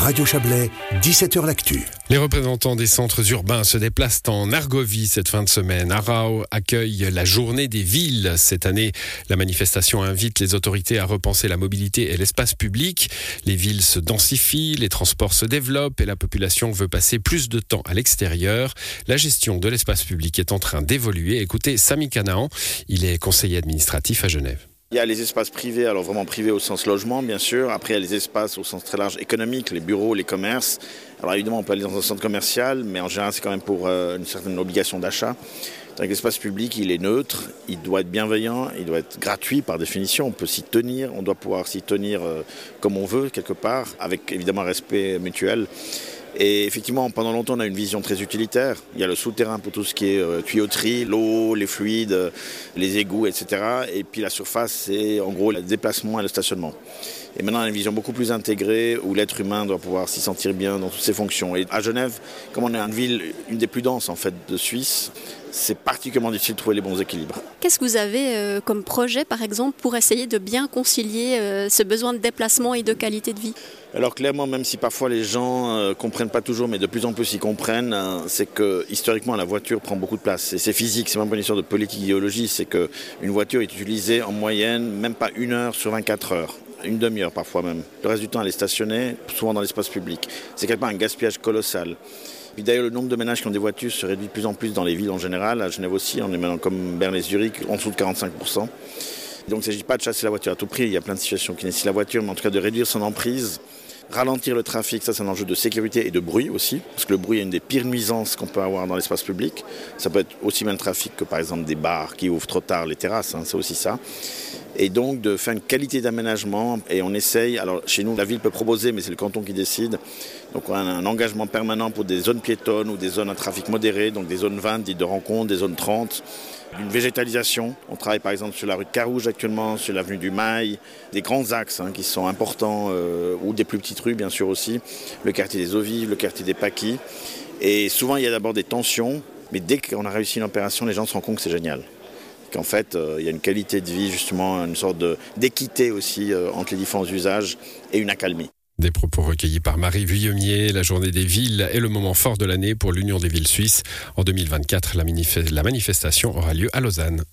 Radio Chablais, 17h L'Actu. Les représentants des centres urbains se déplacent en Argovie cette fin de semaine. Arao accueille la journée des villes. Cette année, la manifestation invite les autorités à repenser la mobilité et l'espace public. Les villes se densifient, les transports se développent et la population veut passer plus de temps à l'extérieur. La gestion de l'espace public est en train d'évoluer. Écoutez Sami Canaan, il est conseiller administratif à Genève. Il y a les espaces privés, alors vraiment privés au sens logement, bien sûr. Après, il y a les espaces au sens très large économique, les bureaux, les commerces. Alors évidemment, on peut aller dans un centre commercial, mais en général, c'est quand même pour euh, une certaine obligation d'achat. L'espace public, il est neutre, il doit être bienveillant, il doit être gratuit par définition. On peut s'y tenir, on doit pouvoir s'y tenir euh, comme on veut, quelque part, avec évidemment respect mutuel. Et effectivement, pendant longtemps, on a une vision très utilitaire. Il y a le souterrain pour tout ce qui est euh, tuyauterie, l'eau, les fluides, euh, les égouts, etc. Et puis la surface, c'est en gros le déplacement et le stationnement. Et maintenant, on a une vision beaucoup plus intégrée où l'être humain doit pouvoir s'y sentir bien dans toutes ses fonctions. Et à Genève, comme on est une ville, une des plus denses en fait de Suisse, c'est particulièrement difficile de trouver les bons équilibres. Qu'est-ce que vous avez euh, comme projet, par exemple, pour essayer de bien concilier euh, ce besoin de déplacement et de qualité de vie? Alors clairement, même si parfois les gens ne euh, comprennent pas toujours, mais de plus en plus ils comprennent, hein, c'est que historiquement la voiture prend beaucoup de place. Et c'est physique, c'est même pas une histoire de politique idéologie, c'est qu'une voiture est utilisée en moyenne même pas une heure sur 24 heures une demi-heure parfois même. Le reste du temps, elle est stationnée, souvent dans l'espace public. C'est quelque part un gaspillage colossal d'ailleurs, le nombre de ménages qui ont des voitures se réduit de plus en plus dans les villes en général. À Genève aussi, on est maintenant comme Berne et Zurich, en dessous de 45%. Donc il ne s'agit pas de chasser la voiture à tout prix. Il y a plein de situations qui nécessitent la voiture, mais en tout cas de réduire son emprise. Ralentir le trafic, ça c'est un enjeu de sécurité et de bruit aussi, parce que le bruit est une des pires nuisances qu'on peut avoir dans l'espace public. Ça peut être aussi bien le trafic que par exemple des bars qui ouvrent trop tard les terrasses, hein, c'est aussi ça et donc de une qualité d'aménagement. Et on essaye, alors chez nous, la ville peut proposer, mais c'est le canton qui décide. Donc on a un engagement permanent pour des zones piétonnes ou des zones à trafic modéré, donc des zones 20 dites de rencontre, des zones 30. Une végétalisation. On travaille par exemple sur la rue Carouge actuellement, sur l'avenue du Mail, des grands axes hein, qui sont importants, euh, ou des plus petites rues bien sûr aussi, le quartier des Eaux Vives, le quartier des Paquis. Et souvent il y a d'abord des tensions, mais dès qu'on a réussi une opération, les gens se rendent compte que c'est génial qu'en fait, euh, il y a une qualité de vie, justement, une sorte d'équité aussi euh, entre les différents usages et une accalmie. Des propos recueillis par Marie Vuillemier. La journée des villes est le moment fort de l'année pour l'Union des villes suisses. En 2024, la manifestation aura lieu à Lausanne.